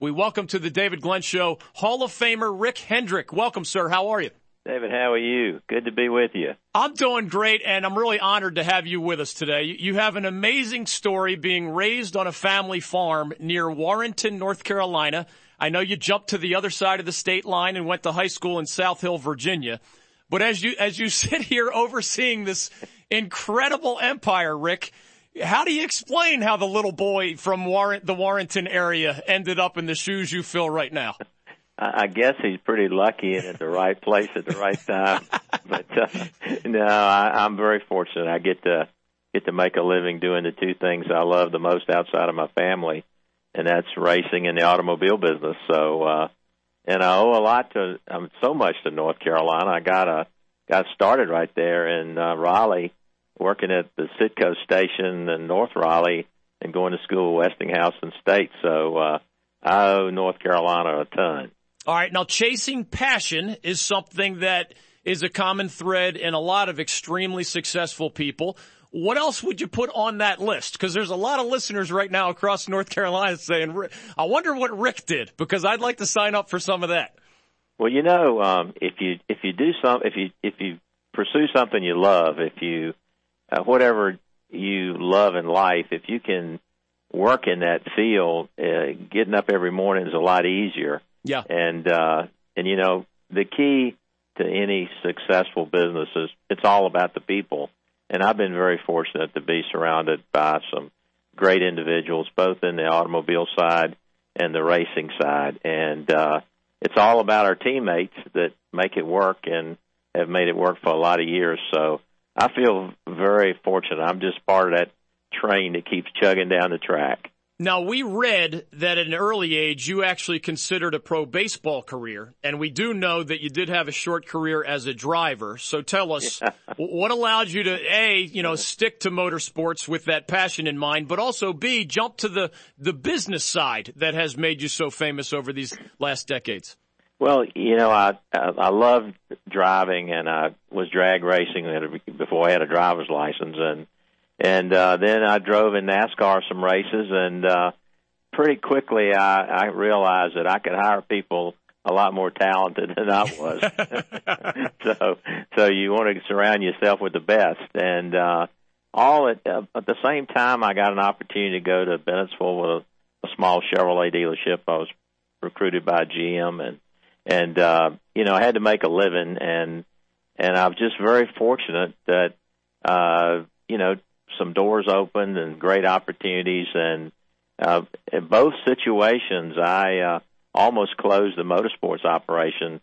We welcome to the David Glenn Show Hall of Famer Rick Hendrick. Welcome, sir. How are you? David, how are you? Good to be with you. I'm doing great, and I'm really honored to have you with us today. You have an amazing story being raised on a family farm near Warrenton, North Carolina. I know you jumped to the other side of the state line and went to high school in South Hill, Virginia. But as you as you sit here overseeing this incredible empire, Rick, how do you explain how the little boy from Warren, the Warrenton area ended up in the shoes you fill right now? I guess he's pretty lucky and at the right place at the right time. but uh, no, I, I'm very fortunate. I get to get to make a living doing the two things I love the most outside of my family, and that's racing and the automobile business. So, uh, and I owe a lot to um, so much to North Carolina. I got a got started right there in uh, Raleigh working at the Citgo station in North Raleigh and going to school at Westinghouse and State. So uh, I owe North Carolina a ton. All right. Now, chasing passion is something that is a common thread in a lot of extremely successful people. What else would you put on that list? Because there's a lot of listeners right now across North Carolina saying, I wonder what Rick did because I'd like to sign up for some of that. Well, you know, um, if you if you do some if you if you pursue something you love, if you uh, whatever you love in life, if you can work in that field, uh, getting up every morning is a lot easier. Yeah. And uh, and you know the key to any successful business is it's all about the people. And I've been very fortunate to be surrounded by some great individuals, both in the automobile side and the racing side. And uh, it's all about our teammates that make it work and have made it work for a lot of years. So I feel very fortunate. I'm just part of that train that keeps chugging down the track. Now, we read that at an early age you actually considered a pro baseball career, and we do know that you did have a short career as a driver. So tell us, yeah. what allowed you to, A, you know, stick to motorsports with that passion in mind, but also B, jump to the, the business side that has made you so famous over these last decades? Well, you know, I I love driving, and I was drag racing before I had a driver's license, and and uh, then I drove in NASCAR some races, and uh, pretty quickly I, I realized that I could hire people a lot more talented than I was. so so you want to surround yourself with the best, and uh, all at uh, at the same time I got an opportunity to go to Bennettsville with a, a small Chevrolet dealership. I was recruited by GM and and uh, you know I had to make a living, and and I was just very fortunate that uh, you know some doors opened and great opportunities, and uh, in both situations I uh, almost closed the motorsports operation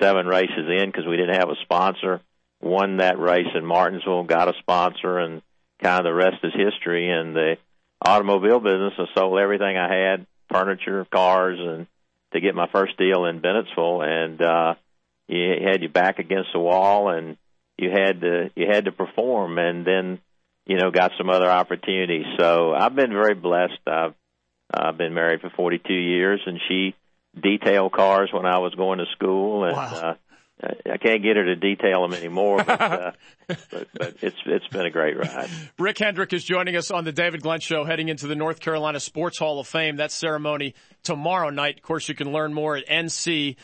seven races in because we didn't have a sponsor. Won that race in Martinsville, got a sponsor, and kind of the rest is history. And the automobile business, I sold everything I had, furniture, cars, and to get my first deal in Bennettsville, and uh, you had your back against the wall, and you had to you had to perform, and then you know got some other opportunities. So I've been very blessed. I've I've been married for 42 years, and she detailed cars when I was going to school, and wow. uh, I can't get her to detail them anymore, but, uh, but, but, it's it's been a great ride. Rick Hendrick is joining us on the David Glenn Show, heading into the North Carolina Sports Hall of Fame. That ceremony tomorrow night. Of course, you can learn more at ncshof.org.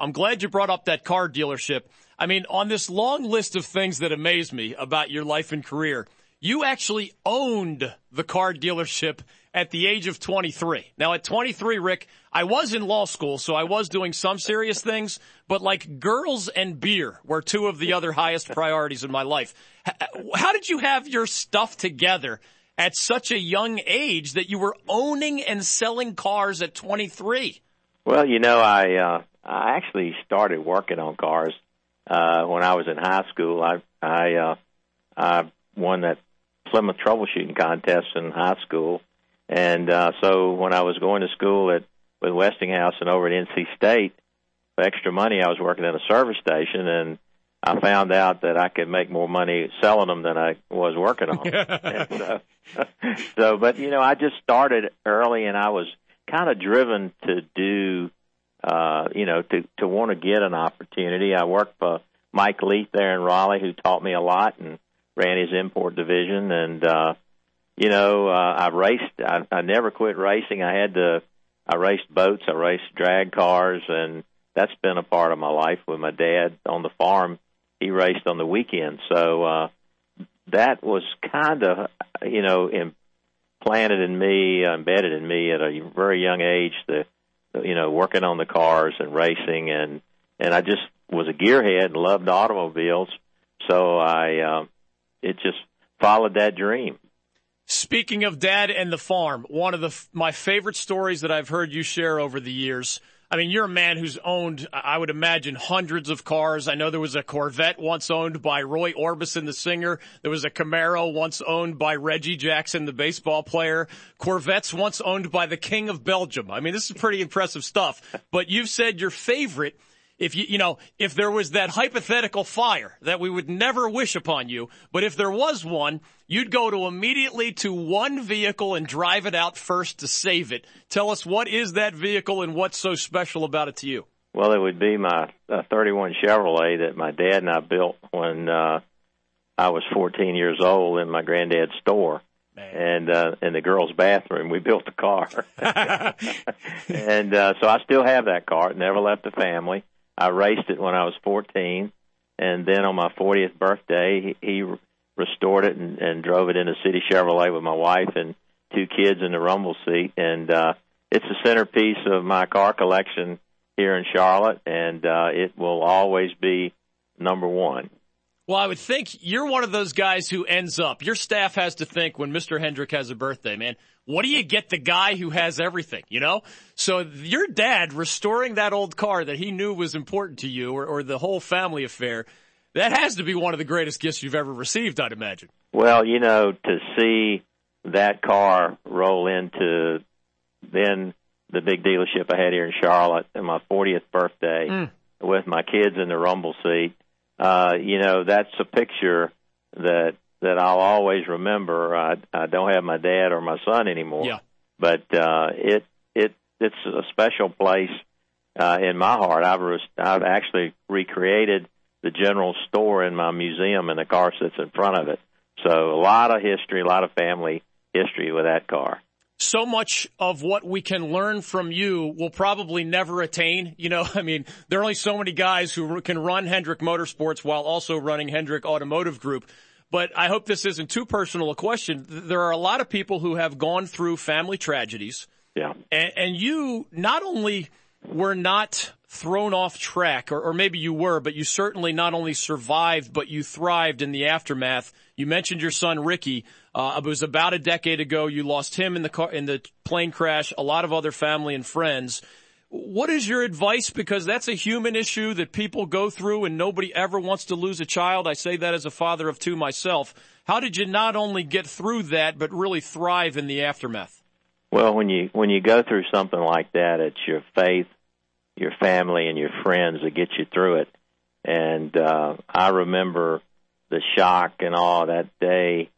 I'm glad you brought up that car dealership. I mean, on this long list of things that amaze me about your life and career, you actually owned the car dealership at the age of 23. Now at 23, Rick, I was in law school, so I was doing some serious things, but like girls and beer were two of the other highest priorities in my life. How did you have your stuff together at such a young age that you were owning and selling cars at 23? Well, you know, I, uh, I actually started working on cars, uh, when I was in high school. I, I, uh, I won that Plymouth troubleshooting contest in high school and uh, so when I was going to school at with Westinghouse and over at NC State, for extra money, I was working at a service station, and I found out that I could make more money selling them than I was working on. so, so, but you know, I just started early, and I was kind of driven to do, uh, you know, to to want to get an opportunity. I worked for Mike Leith there in Raleigh, who taught me a lot and ran his import division, and uh, you know, uh, I raced. I, I never quit racing. I had to. I raced boats. I raced drag cars, and that's been a part of my life with my dad on the farm. He raced on the weekend, so uh, that was kind of, you know, implanted in me, embedded in me at a very young age. The, you know, working on the cars and racing, and and I just was a gearhead and loved automobiles. So I, uh, it just followed that dream. Speaking of dad and the farm, one of the my favorite stories that I've heard you share over the years. I mean, you're a man who's owned, I would imagine, hundreds of cars. I know there was a Corvette once owned by Roy Orbison, the singer. There was a Camaro once owned by Reggie Jackson, the baseball player. Corvettes once owned by the King of Belgium. I mean, this is pretty impressive stuff. But you've said your favorite if you, you know, if there was that hypothetical fire that we would never wish upon you, but if there was one, you'd go to immediately to one vehicle and drive it out first to save it. Tell us what is that vehicle and what's so special about it to you? Well, it would be my uh, 31 Chevrolet that my dad and I built when uh, I was 14 years old in my granddad's store. Man. and uh in the girls' bathroom we built the car. and uh so I still have that car. It never left the family. I raced it when I was 14, and then on my 40th birthday, he, he restored it and, and drove it into City Chevrolet with my wife and two kids in the rumble seat, and uh, it's the centerpiece of my car collection here in Charlotte, and uh, it will always be number one. Well, I would think you're one of those guys who ends up, your staff has to think when Mr. Hendrick has a birthday, man, what do you get the guy who has everything, you know? So your dad restoring that old car that he knew was important to you or, or the whole family affair, that has to be one of the greatest gifts you've ever received, I'd imagine. Well, you know, to see that car roll into then the big dealership I had here in Charlotte on my 40th birthday mm. with my kids in the rumble seat, that's a picture that that I'll always remember. I I don't have my dad or my son anymore. Yeah. But uh it it it's a special place uh in my heart. I've re- I've actually recreated the general store in my museum and the car sits in front of it. So a lot of history, a lot of family history with that car so much of what we can learn from you will probably never attain. You know, I mean, there are only so many guys who can run Hendrick Motorsports while also running Hendrick Automotive Group but I hope this isn't too personal a question. There are a lot of people who have gone through family tragedies. Yeah. And, and you not only were not thrown off track, or, or, maybe you were, but you certainly not only survived, but you thrived in the aftermath. You mentioned your son Ricky. Uh, it was about a decade ago. You lost him in the car, in the plane crash. A lot of other family and friends. What is your advice? Because that's a human issue that people go through and nobody ever wants to lose a child. I say that as a father of two myself. How did you not only get through that, but really thrive in the aftermath? Well, when you, when you go through something like that, it's your faith, your family, and your friends that get you through it. And, uh, I remember the shock and all that day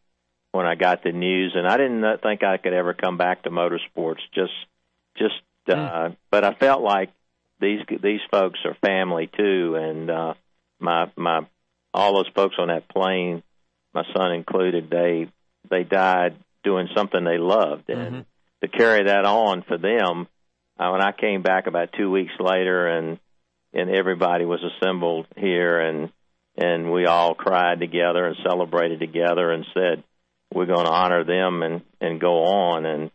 when I got the news and I didn't think I could ever come back to motorsports. Just, just uh, mm. but I felt like these these folks are family too, and uh, my my all those folks on that plane, my son included, they they died doing something they loved, and mm-hmm. to carry that on for them. Uh, when I came back about two weeks later, and and everybody was assembled here, and and we all cried together and celebrated together, and said we're going to honor them and and go on. And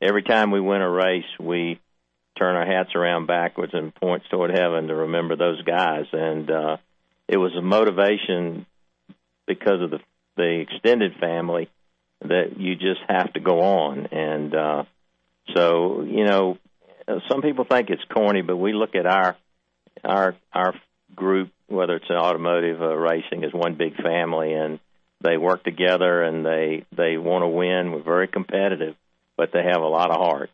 every time we win a race, we turn our hats around backwards and point toward heaven to remember those guys. And uh, it was a motivation because of the the extended family that you just have to go on. And uh, so, you know, some people think it's corny, but we look at our our our group, whether it's an automotive uh, racing, as one big family, and they work together and they they want to win. We're very competitive, but they have a lot of heart.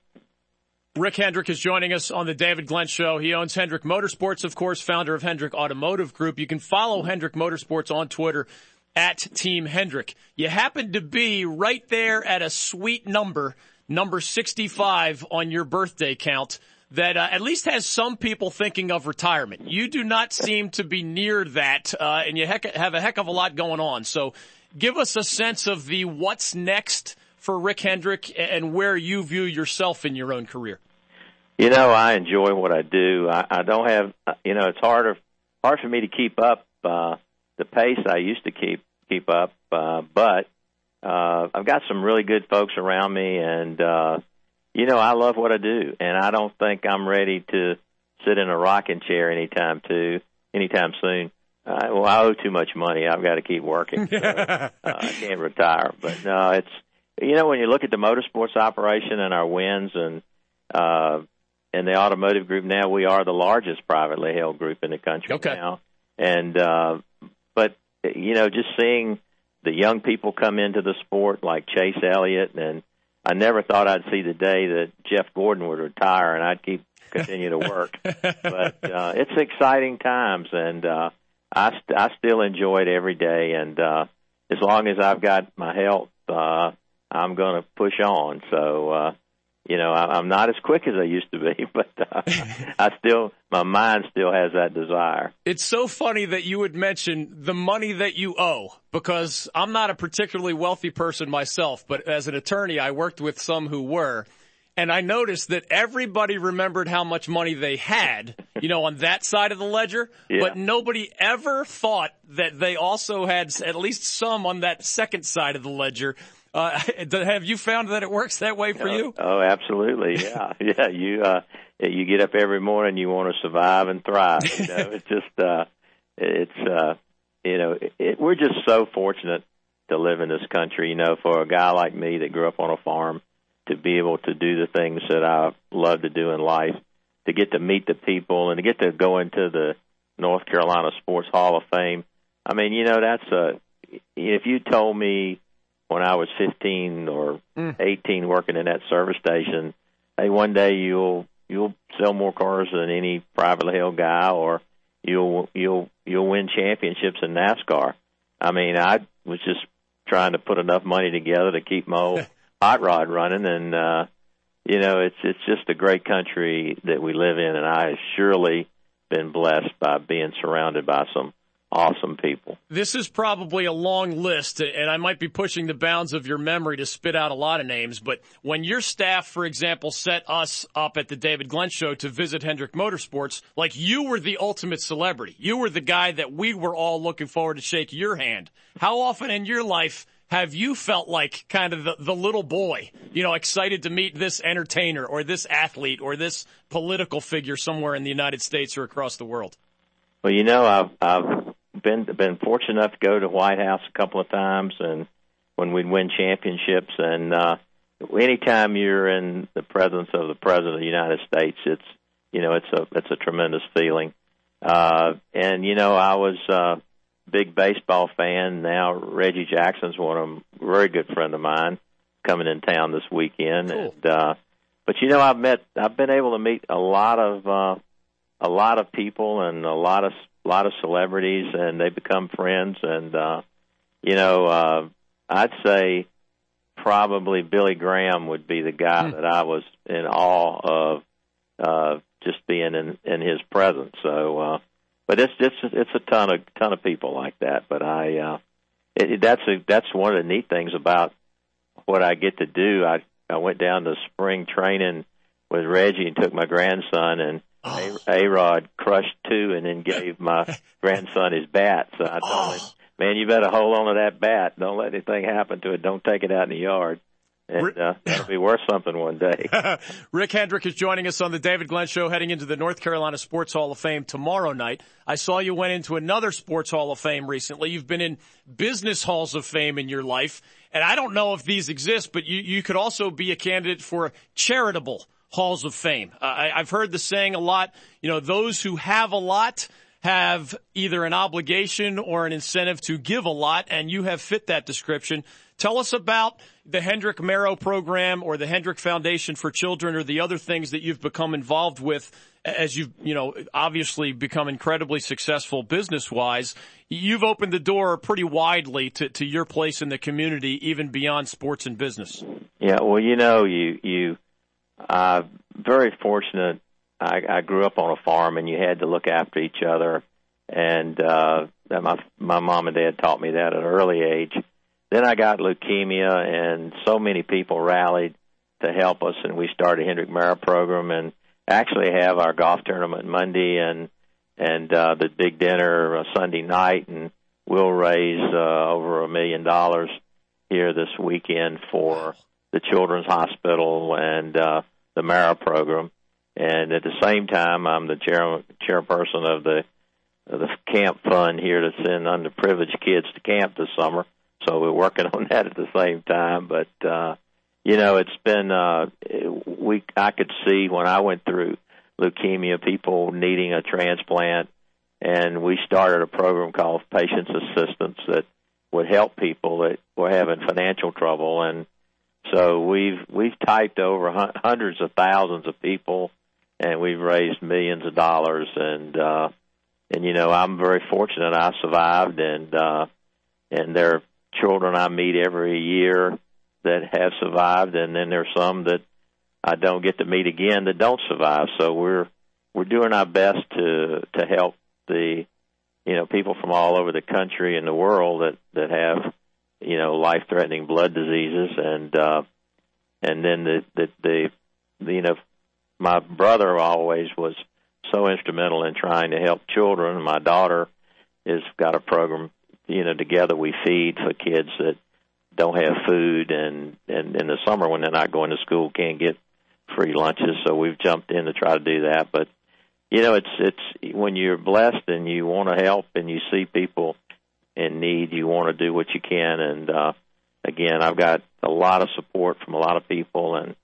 Rick Hendrick is joining us on the David Glenn Show. He owns Hendrick Motorsports, of course, founder of Hendrick Automotive Group. You can follow Hendrick Motorsports on Twitter at Team Hendrick. You happen to be right there at a sweet number, number 65 on your birthday count that uh, at least has some people thinking of retirement. You do not seem to be near that, uh, and you heck, have a heck of a lot going on. So give us a sense of the what's next for Rick Hendrick and where you view yourself in your own career? You know, I enjoy what I do. I, I don't have, you know, it's harder hard for me to keep up uh, the pace I used to keep keep up, uh, but uh, I've got some really good folks around me, and uh, you know, I love what I do, and I don't think I'm ready to sit in a rocking chair anytime too anytime soon. Uh, well, I owe too much money. I've got to keep working. So, uh, I can't retire. But no, it's you know when you look at the motorsports operation and our wins and uh, and the automotive group now, we are the largest privately held group in the country okay. now. And uh, but you know, just seeing the young people come into the sport like Chase Elliott, and I never thought I'd see the day that Jeff Gordon would retire, and I'd keep continue to work. but uh, it's exciting times, and uh, I st- I still enjoy it every day. And uh, as long as I've got my health, uh, I'm going to push on. So uh, you know, I, I'm not as quick as I used to be, but uh, I still, my mind still has that desire. It's so funny that you would mention the money that you owe because I'm not a particularly wealthy person myself, but as an attorney, I worked with some who were. And I noticed that everybody remembered how much money they had, you know, on that side of the ledger, Yeah. but nobody ever thought that they also had at least some on that second side of the ledger. Uh, have you found that it works that way for you? Oh, absolutely. Yeah. yeah. You, uh, you get up every morning, you want to survive and thrive. You know, it's just, uh, it's, uh, you know, it, we're just so fortunate to live in this country, you know, for a guy like me that grew up on a farm to be able to do the things that I love to do in life, to get to meet the people and to get to go into the North Carolina Sports Hall of Fame. I mean, you know, that's a, if you told me when I was 15 or Mm. 18 working in that service station, hey, one day you'll you'll sell more cars than any privately held guy, or you'll you'll you'll win championships in NASCAR. I mean, I was just trying to put enough money together to keep my old hot rod running, and uh, you know, it's it's just a great country that we live in, and I have surely been blessed by being surrounded by some awesome people. This is probably a long list, and I might be pushing the bounds of your memory to spit out a lot of names, but when your staff, for example, set us up at the David Glenn Show to visit Hendrick Motorsports, like you were the ultimate celebrity. You were the guy that we were all looking forward to shake your hand. How often in your life have you felt like kind of the, the little boy, you know, excited to meet this entertainer or this athlete or this political figure somewhere in the United States or across the world? Well, you know, I've I've been been fortunate enough to go to White House a couple of times, and when we'd win championships, and uh, anytime you're in the presence of the president of the United States, it's you know it's a it's a tremendous feeling. Uh, and you know, I was a big baseball fan. Now Reggie Jackson's one of them, very good friend of mine, coming in town this weekend, Cool. and uh, but you know, I've met I've been able to meet a lot of. Uh, a lot of people and a lot of a lot of celebrities and they become friends and uh you know uh I'd say probably Billy Graham would be the guy Hmm. that I was in awe of uh just being in in his presence. So uh but it's just it's a ton of ton of people like that. But I uh it- that's a that's one of the neat things about what I get to do. I I went down to spring training with Reggie and took my grandson and Oh. A-Rod crushed two and then gave my grandson his bat. So I told him, "Man, you better hold on to that bat. Don't let anything happen to it. Don't take it out in the yard, And, uh, that'll be worth something one day." Rick Hendrick is joining us on the David Glenn Show, heading into the North Carolina Sports Hall of Fame tomorrow night. I saw you went into another Sports Hall of Fame recently. You've been in business halls of fame in your life, and I don't know if these exist, but you, you could also be a candidate for charitable halls of fame. Uh, I, I've heard the saying a lot. You know, those who have a lot have either an obligation or an incentive to give a lot, and you have fit that description. Tell us about the Hendrick Marrow program or the Hendrick Foundation for Children or the other things that you've become involved with as you've, you know, obviously become incredibly successful business wise. You've opened the door pretty widely to, to your place in the community, even beyond sports and business. Yeah, well, you know, you you uh very fortunate. I, I grew up on a farm, and you had to look after each other, and uh, my my mom and dad taught me that at an early age. then I got leukemia, and so many people rallied to help us, and we started Hendrick Marrow program, and actually have our golf tournament Monday and and uh, the big dinner uh, Sunday night, and we'll raise uh, over a million dollars here this weekend for the Children's Hospital and uh, the Marrow program. And at the same time, I'm the chair chairperson of the of the camp fund here to send underprivileged kids to camp this summer. So we're working on that at the same time. But uh, you know, it's been uh, we I could see when I went through leukemia, people needing a transplant, and we started a program called Patients Assistance that would help people that were having financial trouble and so we've we've typed over hundreds of thousands of people and we've raised millions of dollars. And uh and you know I'm very fortunate I survived. And uh and there are children I meet every year that have survived. And then there's some that I don't get to meet again that don't survive. So we're we're doing our best to to help the you know people from all over the country and the world that that have you know life threatening blood diseases. And uh and then the the the, the you know my brother always was so instrumental in trying to help children. My daughter has got a program you know together we feed for kids that don't have food. And and in the summer when they're not going to school can't get free lunches. So we've jumped in to try to do that. But you know it's it's when you're blessed and you want to help and you see people in need you want to do what you can. And uh again i've got a lot of support from a lot of people and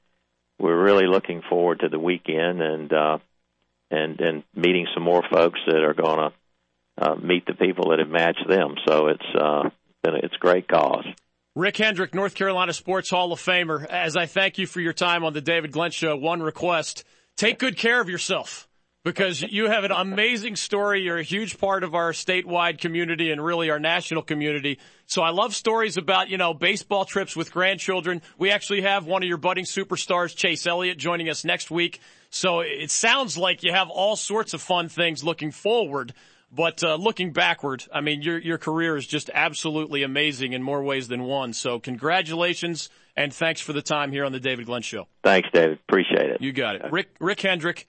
we're really looking forward to the weekend and uh and and meeting some more folks that are going to uh, meet the people that have matched them. So it's uh it's great cause. Rick Hendrick, North Carolina Sports Hall of Famer. As I thank you for your time on the David Glenn Show, one request: take good care of yourself because you have an amazing story. You're a huge part of our statewide community and really our national community. So I love stories about, you know, baseball trips with grandchildren. We actually have one of your budding superstars, Chase Elliott, joining us next week. So it sounds like you have all sorts of fun things looking forward. But uh, looking backward, I mean, your your career is just absolutely amazing in more ways than one. So congratulations and thanks for the time here on the David Glenn Show. Thanks, David. Appreciate it. You got it. Rick Rick Hendrick